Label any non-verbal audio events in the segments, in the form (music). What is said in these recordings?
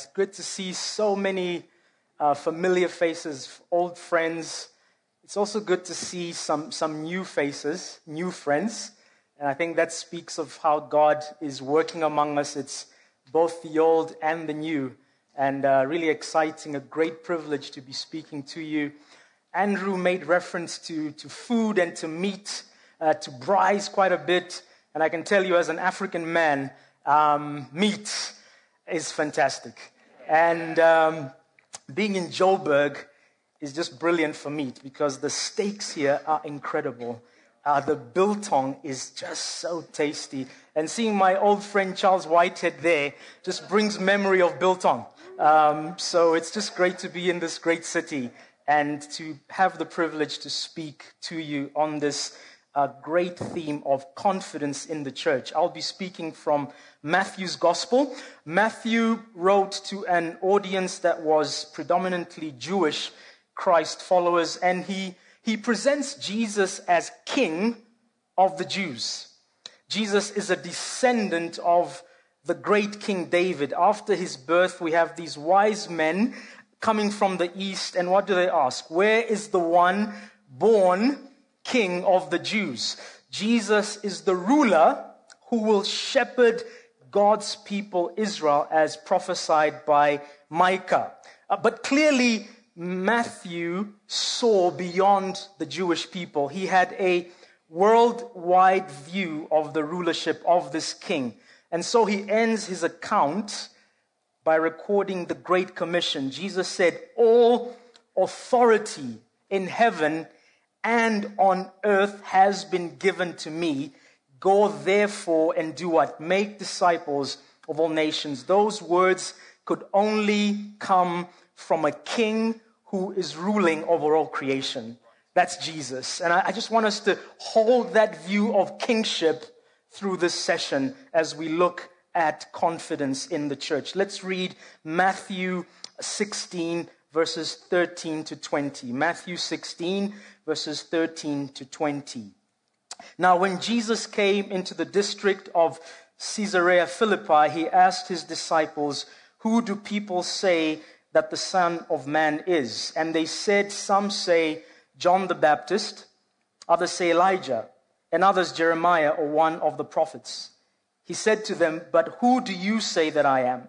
it's good to see so many uh, familiar faces, old friends. It's also good to see some, some new faces, new friends. And I think that speaks of how God is working among us. It's both the old and the new. And uh, really exciting, a great privilege to be speaking to you. Andrew made reference to, to food and to meat, uh, to braais quite a bit. And I can tell you, as an African man, um, meat is fantastic. And um, being in Joburg is just brilliant for me because the steaks here are incredible. Uh, the biltong is just so tasty. And seeing my old friend Charles Whitehead there just brings memory of biltong. Um, so it's just great to be in this great city and to have the privilege to speak to you on this uh, great theme of confidence in the church. I'll be speaking from Matthew's Gospel. Matthew wrote to an audience that was predominantly Jewish Christ followers, and he, he presents Jesus as King of the Jews. Jesus is a descendant of the great King David. After his birth, we have these wise men coming from the east, and what do they ask? Where is the one born King of the Jews? Jesus is the ruler who will shepherd God's people Israel as prophesied by Micah. Uh, but clearly, Matthew saw beyond the Jewish people. He had a worldwide view of the rulership of this king. And so he ends his account by recording the Great Commission. Jesus said, All authority in heaven and on earth has been given to me. Go therefore and do what? Make disciples of all nations. Those words could only come from a king who is ruling over all creation. That's Jesus. And I, just want us to hold that view of kingship through this session as we look at confidence in the church. Let's read Matthew 16, verses 13 to 20. Matthew 16, verses 13 to 20. Now, when Jesus came into the district of Caesarea Philippi, he asked his disciples, Who do people say that the Son of Man is? And they said, Some say John the Baptist, others say Elijah, and others Jeremiah or one of the prophets. He said to them, But who do you say that I am?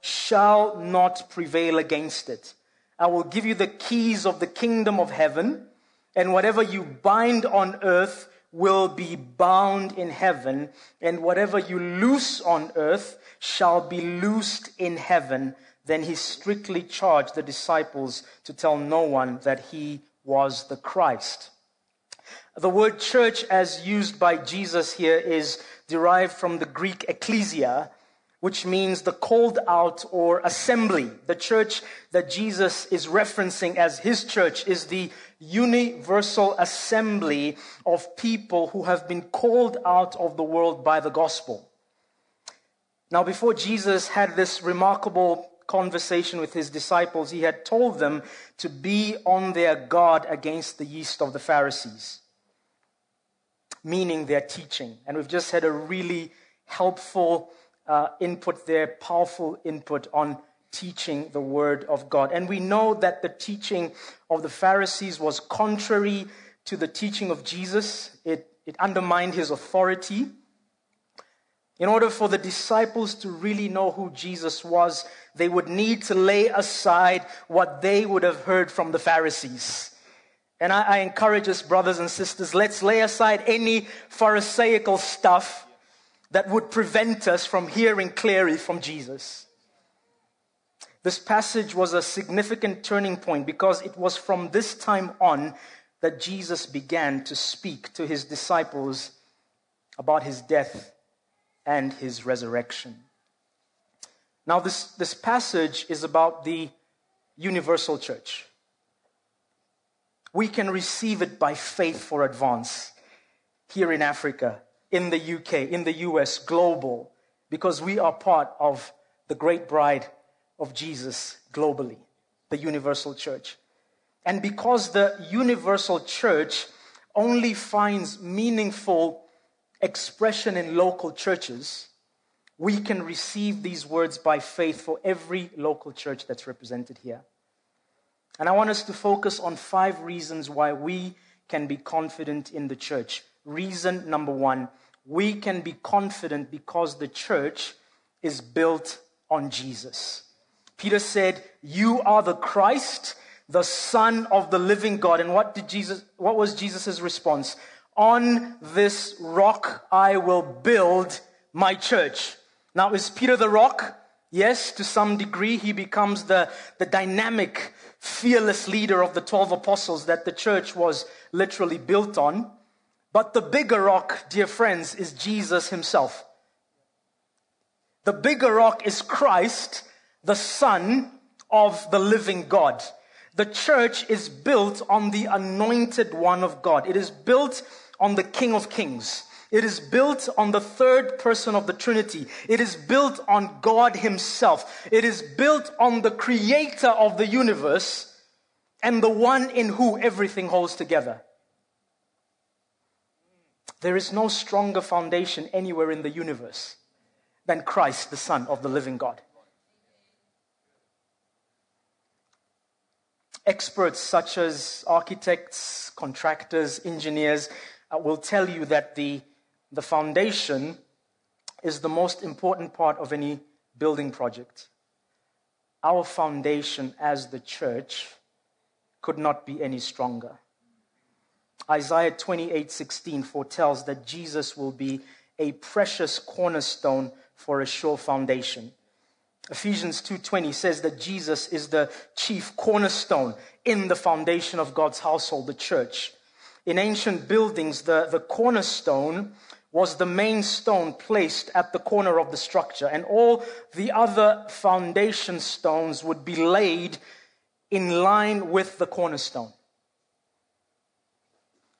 shall not prevail against it. I will give you the keys of the kingdom of heaven, and whatever you bind on earth will be bound in heaven, and whatever you loose on earth shall be loosed in heaven. Then he strictly charged the disciples to tell no one that he was the Christ. The word church, as used by Jesus here, is derived from the Greek ecclesia, which means the called out or assembly. The church that Jesus is referencing as his church is the universal assembly of people who have been called out of the world by the gospel. Now, before Jesus had this remarkable conversation with his disciples, he had told them to be on their guard against the yeast of the Pharisees, meaning their teaching. And we've just had a really helpful uh, input there, powerful input on teaching the word of God. And we know that the teaching of the Pharisees was contrary to the teaching of Jesus, it, it undermined his authority. In order for the disciples to really know who Jesus was, they would need to lay aside what they would have heard from the Pharisees. And I, I encourage us, brothers and sisters, let's lay aside any Pharisaical stuff that would prevent us from hearing clearly from Jesus. This passage was a significant turning point because it was from this time on that Jesus began to speak to his disciples about his death and his resurrection. Now, this, this passage is about the universal church. We can receive it by faith for advance here in Africa, in the UK, in the US, global, because we are part of the great bride of Jesus globally, the universal church. And because the universal church only finds meaningful expression in local churches, we can receive these words by faith for every local church that's represented here. And I want us to focus on five reasons why we can be confident in the church. Reason number one we can be confident because the church is built on Jesus. Peter said, You are the Christ, the Son of the living God. And what did Jesus, what was Jesus' response? On this rock I will build my church. Now, is Peter the rock? Yes, to some degree, he becomes the, the dynamic, fearless leader of the 12 apostles that the church was literally built on. But the bigger rock, dear friends, is Jesus himself. The bigger rock is Christ, the Son of the living God. The church is built on the anointed one of God. It is built on the King of Kings. It is built on the third person of the Trinity. It is built on God Himself. It is built on the creator of the universe and the one in who everything holds together. There is no stronger foundation anywhere in the universe than Christ, the Son of the living God. Experts such as architects, contractors, engineers uh, will tell you that the the foundation is the most important part of any building project. Our foundation as the church could not be any stronger. Isaiah 28:16 foretells that Jesus will be a precious cornerstone for a sure foundation. Ephesians 2:20 says that Jesus is the chief cornerstone in the foundation of God's household, the church. In ancient buildings, the, the cornerstone was the main stone placed at the corner of the structure, and all the other foundation stones would be laid in line with the cornerstone.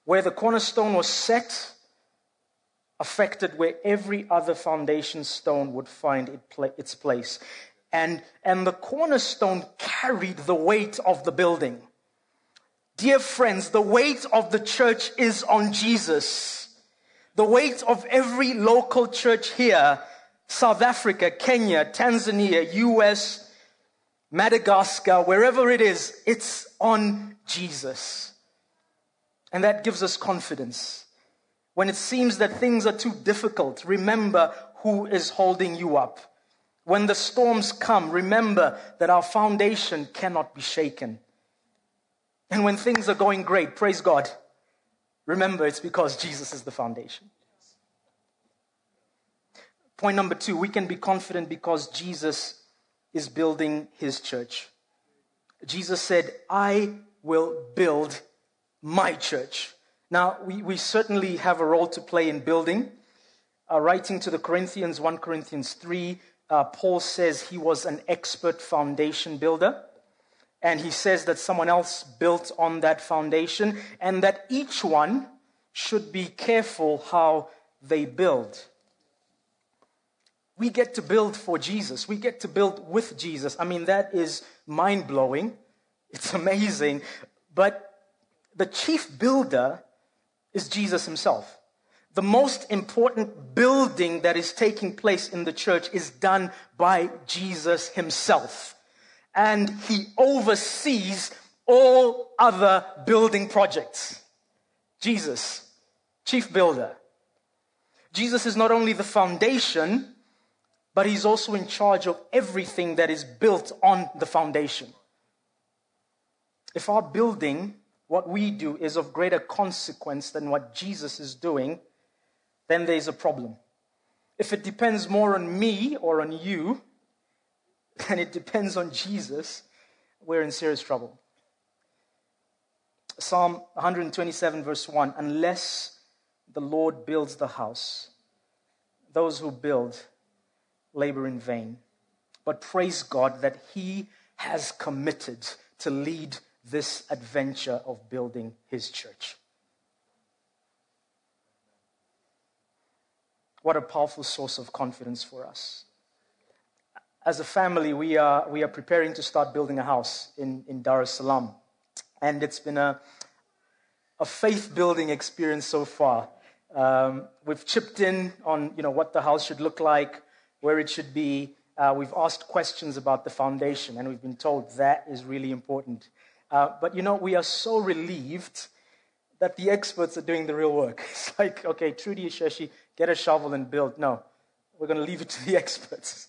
Where the cornerstone was set, affected where every other foundation stone would find its place. And, and the cornerstone carried the weight of the building. Dear friends, the weight of the church is on Jesus. The weight of every local church here, South Africa, Kenya, Tanzania, US, Madagascar, wherever it is, it's on Jesus. And that gives us confidence. When it seems that things are too difficult, remember who is holding you up. When the storms come, remember that our foundation cannot be shaken. And when things are going great, praise God. Remember, it's because Jesus is the foundation. Point number two, we can be confident because Jesus is building his church. Jesus said, I will build my church. Now, we, we certainly have a role to play in building. Uh, writing to the Corinthians, 1 Corinthians 3, uh, Paul says he was an expert foundation builder. And he says that someone else built on that foundation and that each one should be careful how they build. We get to build for Jesus. We get to build with Jesus. I mean, that is mind blowing. It's (laughs) amazing. But the chief builder is Jesus himself. The most important building that is taking place in the church is done by Jesus himself and he oversees all other building projects. Jesus, chief builder. Jesus is not only the foundation, but he's also in charge of everything that is built on the foundation. If our building, what we do, is of greater consequence than what Jesus is doing, then there's a problem. If it depends more on me or on you, (laughs) than it depends on Jesus, we're in serious trouble. Psalm 127, verse 1 Unless the Lord builds the house, those who build labor in vain. But praise God that He has committed to lead this adventure of building his church. What a powerful source of confidence for us. As a family, we are, we are preparing to start building a house in, in Dar es Salaam. And it's been a, a faith building experience so far. Um, we've chipped in on you know, what the house should look like, where it should be. Uh, we've asked questions about the foundation, and we've been told that is really important. Uh, but you know, we are so relieved that the experts are doing the real work. (laughs) It's like, okay, Trudy Isheshi, get a shovel and build. No, we're going to leave it to the (laughs) experts.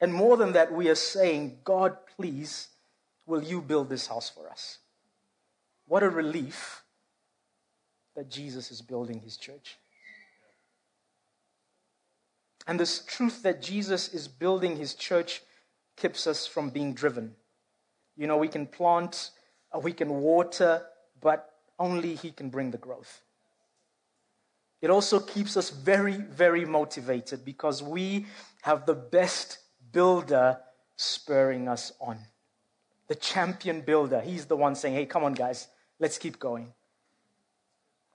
And more than that, we are saying, God, please, will you build this house for us? What a relief that Jesus is building his church. And this truth that Jesus is building his church keeps us from being driven. You know, we can plant, uh, we can water, but only he can bring the growth. It also keeps us very, very motivated because we have the best builder spurring us on. The champion builder. He's the one saying, hey, come on, guys, let's keep going.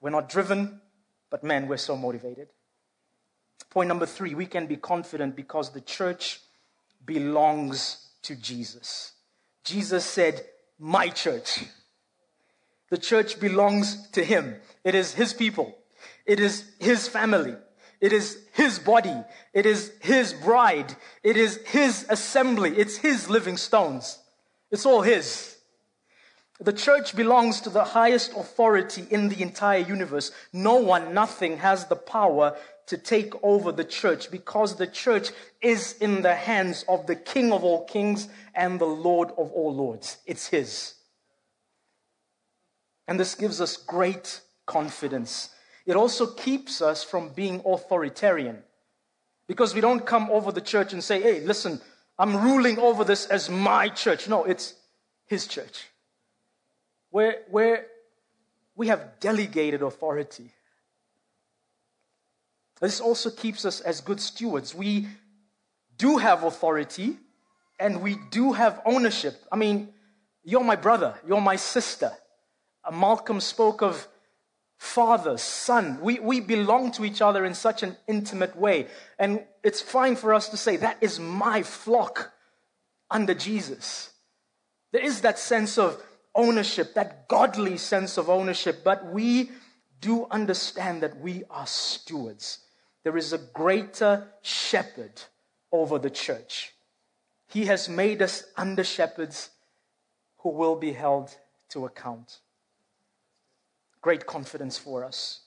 We're not driven, but man, we're so motivated. Point number three we can be confident because the church belongs to Jesus. Jesus said, My church. The church belongs to him, it is his people, it is his family. It is his body. It is his bride. It is his assembly. It's his living stones. It's all his. The church belongs to the highest authority in the entire universe. No one, nothing has the power to take over the church because the church is in the hands of the King of all kings and the Lord of all lords. It's His. And this gives us great confidence it also keeps us from being authoritarian. Because we don't come over the church and say, hey, listen, I'm ruling over this as my church. No, it's his church. Where, where we have delegated authority. This also keeps us as good stewards. We do have authority and we do have ownership. I mean, you're my brother, you're my sister. Uh, Malcolm spoke of father, son. We, we belong to each other in such an intimate way. And it's fine for us to say, that is my flock under Jesus. There is that sense of ownership, that godly sense of ownership, but we do understand that we are stewards. There is a greater shepherd over the church. He has made us under shepherds who will be held to account great confidence for us.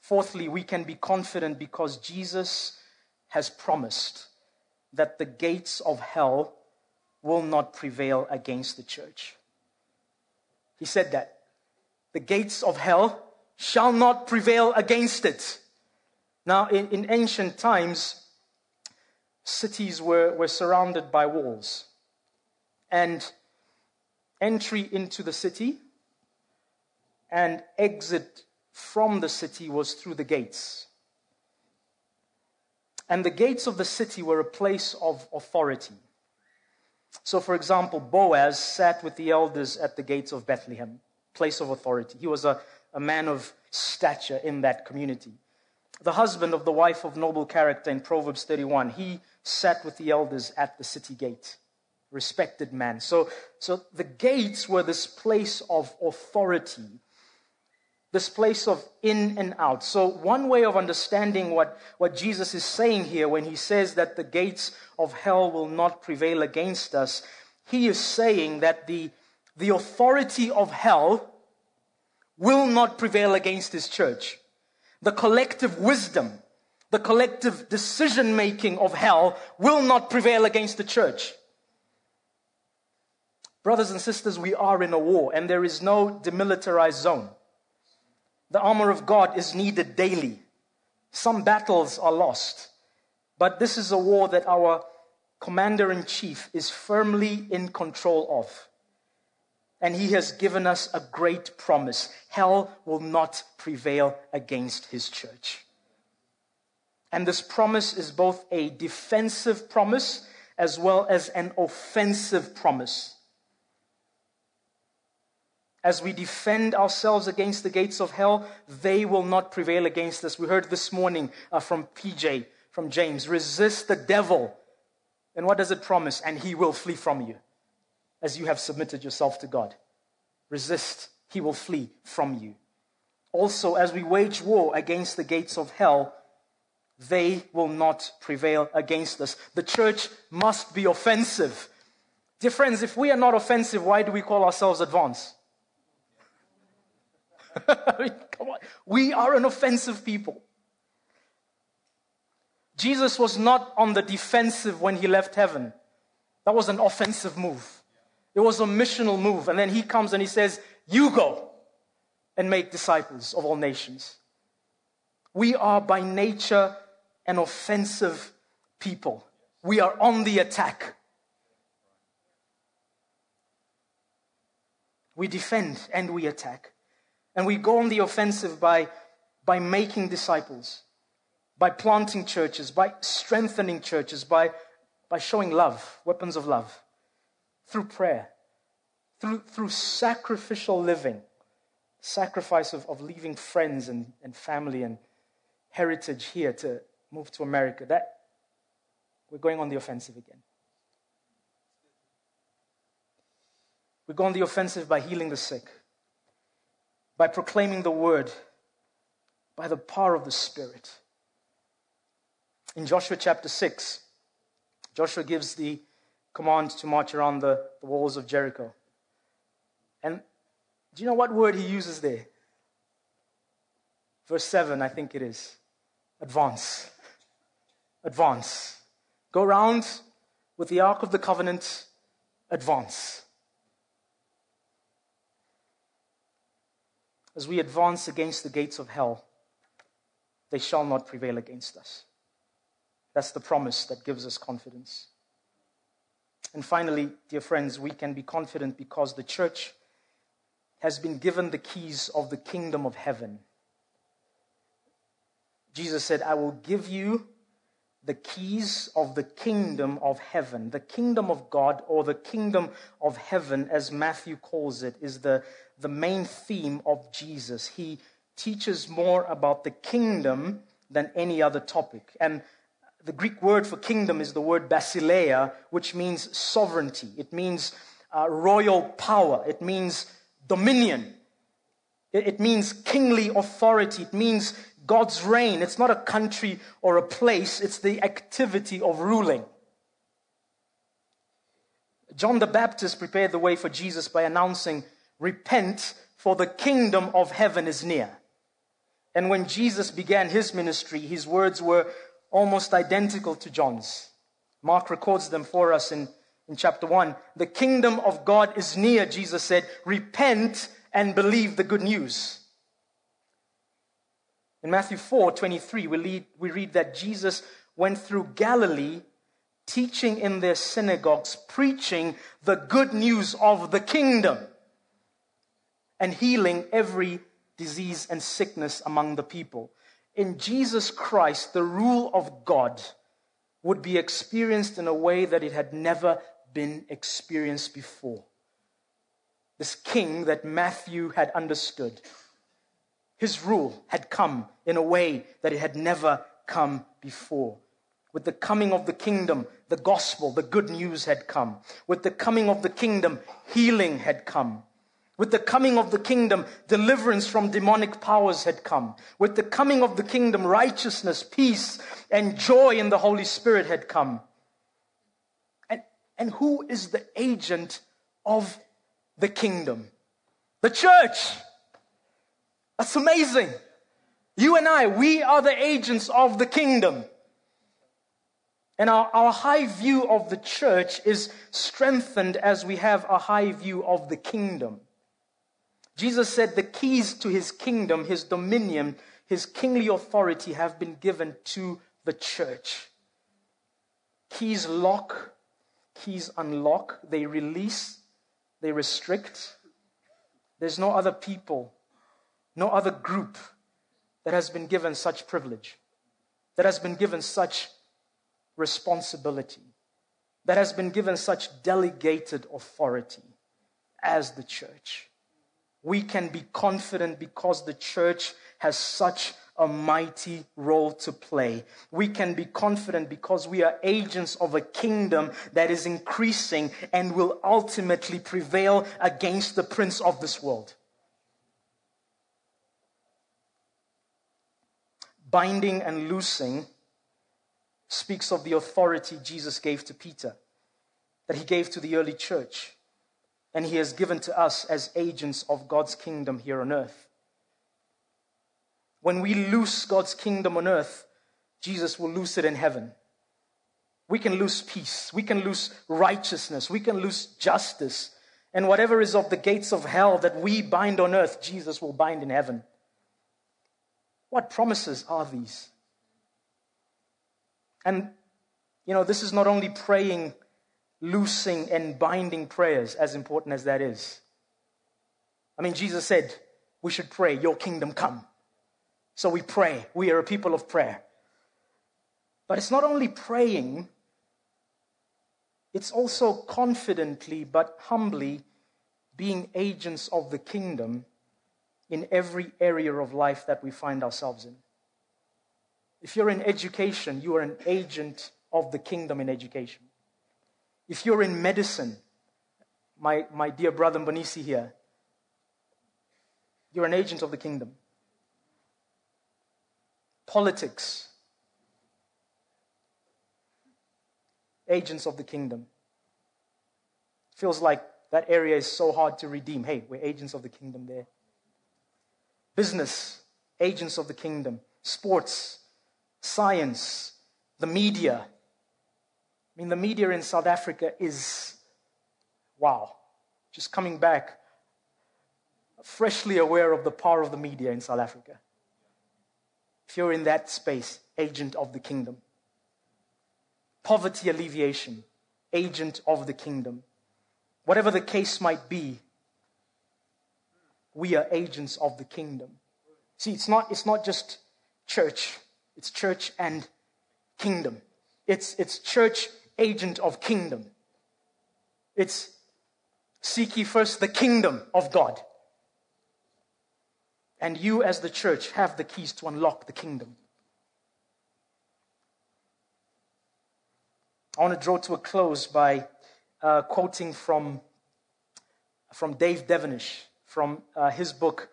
Fourthly, we can be confident because Jesus has promised that the gates of hell will not prevail against the church. He said that. The gates of hell shall not prevail against it. Now, in, in ancient times, cities were, were surrounded by walls. And entry into the city and exit from the city was through the gates. And the gates of the city were a place of authority. So, for example, Boaz sat with the elders at the gates of Bethlehem, place of authority. He was a, a man of stature in that community. The husband of the wife of noble character in Proverbs 31, he sat with the elders at the city gate respected man. So, so the gates were this place of authority, this place of in and out. So, one way of understanding what, what Jesus is saying here when he says that the gates of hell will not prevail against us, he is saying that the, the authority of hell will not prevail against his church. The collective wisdom, the collective decision making of hell will not prevail against the church. Brothers and sisters, we are in a war and there is no demilitarized zone. The armor of God is needed daily. Some battles are lost, but this is a war that our commander in chief is firmly in control of. And he has given us a great promise hell will not prevail against his church. And this promise is both a defensive promise as well as an offensive promise. As we defend ourselves against the gates of hell, they will not prevail against us. We heard this morning uh, from PJ, from James resist the devil. And what does it promise? And he will flee from you as you have submitted yourself to God. Resist, he will flee from you. Also, as we wage war against the gates of hell, they will not prevail against us. The church must be offensive. Dear friends, if we are not offensive, why do we call ourselves advanced? (laughs) Come on. We are an offensive people. Jesus was not on the defensive when he left heaven. That was an offensive move. It was a missional move. And then he comes and he says, You go and make disciples of all nations. We are by nature an offensive people. We are on the attack. We defend and we attack. And we go on the offensive by, by making disciples, by planting churches, by strengthening churches, by, by showing love, weapons of love, through prayer, through, through sacrificial living, sacrifice of, of leaving friends and, and family and heritage here to move to America. That we're going on the offensive again. We go on the offensive by healing the sick by proclaiming the word, by the power of the Spirit. In Joshua chapter 6, Joshua gives the command to march around the, the walls of Jericho. And do you know what word he uses there? Verse 7, I think it is. Advance. Advance. Go round with the Ark of the Covenant. Advance. As we advance against the gates of hell, they shall not prevail against us. That's the promise that gives us confidence. And finally, dear friends, we can be confident because the church has been given the keys of the kingdom of heaven. Jesus said, I will give you the keys of the kingdom of heaven. The kingdom of God, or the kingdom of heaven, as Matthew calls it, is the the main theme of Jesus. He teaches more about the kingdom than any other topic. And the Greek word for kingdom is the word basileia, which means sovereignty. It means uh, royal power. It means dominion. It, it means kingly authority. It means God's reign. It's not a country or a place, it's the activity of ruling. John the Baptist prepared the way for Jesus by announcing Repent, for the kingdom of heaven is near. And when Jesus began his ministry, his words were almost identical to John's. Mark records them for us in, in chapter 1. The kingdom of God is near, Jesus said. Repent and believe the good news. In Matthew 4 23, we read, we read that Jesus went through Galilee, teaching in their synagogues, preaching the good news of the kingdom and healing every disease and sickness among the people. In Jesus Christ, the rule of God would be experienced in a way that it had never been experienced before. This king that Matthew had understood, his rule had come in a way that it had never come before. With the coming of the kingdom, the gospel, the good news had come. With the coming of the kingdom, healing had come. With the coming of the kingdom, deliverance from demonic powers had come. With the coming of the kingdom, righteousness, peace, and joy in the Holy Spirit had come. And, and who is the agent of the kingdom? The church. That's amazing. You and I, we are the agents of the kingdom. And our, our high view of the church is strengthened as we have a high view of the kingdom. Jesus said the keys to his kingdom, his dominion, his kingly authority have been given to the church. Keys lock, keys unlock, they release, they restrict. There's no other people, no other group that has been given such privilege that has been given such responsibility, that has been given such delegated authority as the church. We can be confident because the church has such a mighty role to play. We can be confident because we are agents of a kingdom that is increasing and will ultimately prevail against the prince of this world. Binding and loosing speaks of the authority Jesus gave to Peter, that he gave to the early church, and he has given to us as agents of God's kingdom here on earth. When we loose God's kingdom on earth, Jesus will loose it in heaven. We can lose peace. We can lose righteousness. We can lose justice. And whatever is of the gates of hell that we bind on earth, Jesus will bind in heaven. What promises are these? And, you know, this is not only praying, loosing, and binding prayers, as important as that is. I mean, Jesus said we should pray, Your kingdom come. So we pray. We are a people of prayer. But it's not only praying, it's also confidently but humbly being agents of the kingdom in every area of life that we find ourselves in. If you're in education, you are an agent of the kingdom in education. If you're in medicine, my, my dear brother Bonisi here, you're an agent of the kingdom politics, agents of the kingdom. Feels like that area is so hard to redeem. Hey, we're agents of the kingdom there. Business, agents of the kingdom. Sports, science, the media. I mean, the media in South Africa is, wow, just coming back, freshly aware of the power of the media in South Africa if you're in that space, agent of the kingdom. Poverty alleviation, agent of the kingdom. Whatever the case might be, we are agents of the kingdom. See, it's not, it's not just church, it's church and kingdom. It's, it's church agent of kingdom. It's seek ye first the kingdom of God. And you, as the church, have the keys to unlock the kingdom. I want to draw to a close by uh, quoting from, from Dave Devenish from uh, his book,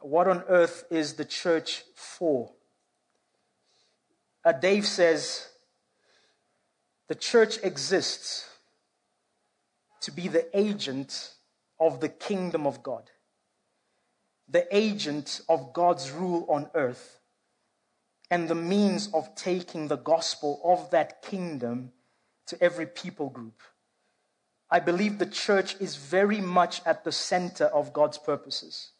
What on Earth is the Church For? Uh, Dave says, The church exists to be the agent of the kingdom of God the agent of God's rule on earth and the means of taking the gospel of that kingdom to every people group. I believe the church is very much at the center of God's purposes.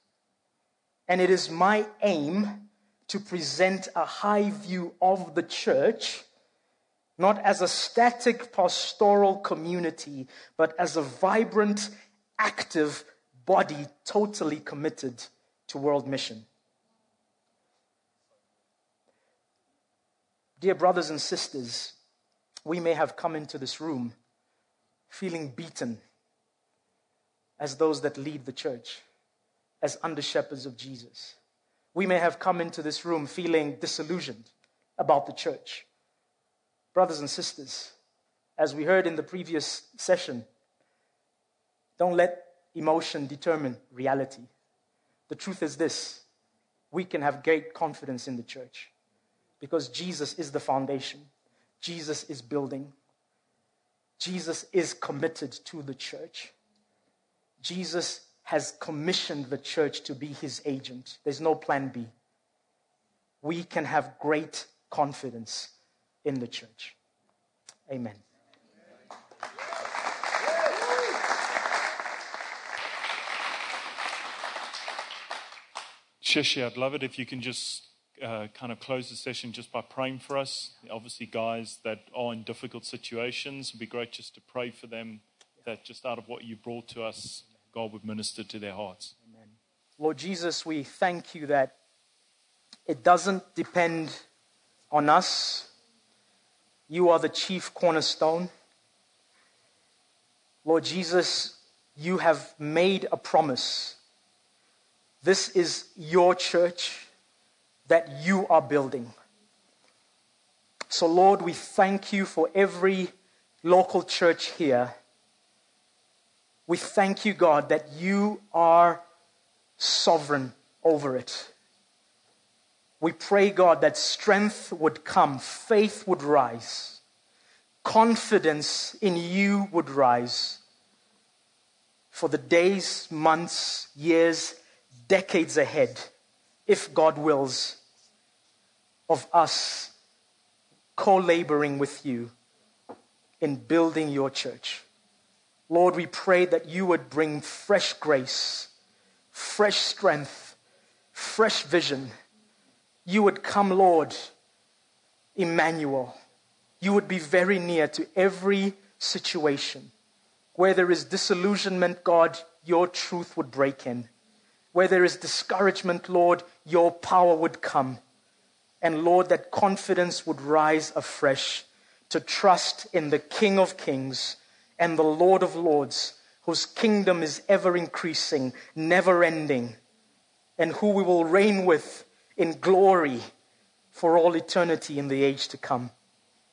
And it is my aim to present a high view of the church, not as a static pastoral community, but as a vibrant, active body totally committed to world mission. Dear brothers and sisters, we may have come into this room feeling beaten as those that lead the church, as under shepherds of Jesus. We may have come into this room feeling disillusioned about the church. Brothers and sisters, as we heard in the previous session, don't let emotion determine reality. The truth is this we can have great confidence in the church because Jesus is the foundation, Jesus is building, Jesus is committed to the church. Jesus has commissioned the church to be his agent. There's no plan B. We can have great confidence in the church. Amen. Shishi, I'd love it if you can just uh, kind of close the session just by praying for us. Obviously, guys that are in difficult situations, it'd be great just to pray for them that just out of what you brought to us, God would minister to their hearts. Amen. Lord Jesus, we thank you that it doesn't depend on us. You are the chief cornerstone. Lord Jesus, you have made a promise. This is your church that you are building. So, Lord, we thank you for every local church here. We thank you, God, that you are sovereign over it. We pray, God, that strength would come, faith would rise, confidence in you would rise for the days, months, years, decades ahead, if God wills, of us co laboring with you in building your church. Lord, we pray that you would bring fresh grace, fresh strength, fresh vision. You would come, Lord, Emmanuel. You would be very near to every situation. Where there is disillusionment, God, your truth would break in. Where there is discouragement, Lord, your power would come. And Lord, that confidence would rise afresh to trust in the King of Kings and the Lord of Lords, whose kingdom is ever increasing, never ending, and who we will reign with in glory for all eternity in the age to come.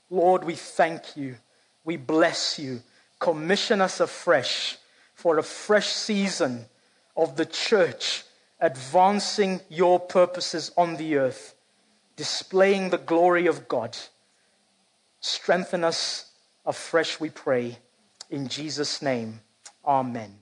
Lord, we thank you. We bless you. Commission us afresh for a fresh season of the church advancing your purposes on the earth, displaying the glory of God. Strengthen us afresh, we pray. In Jesus' name, amen.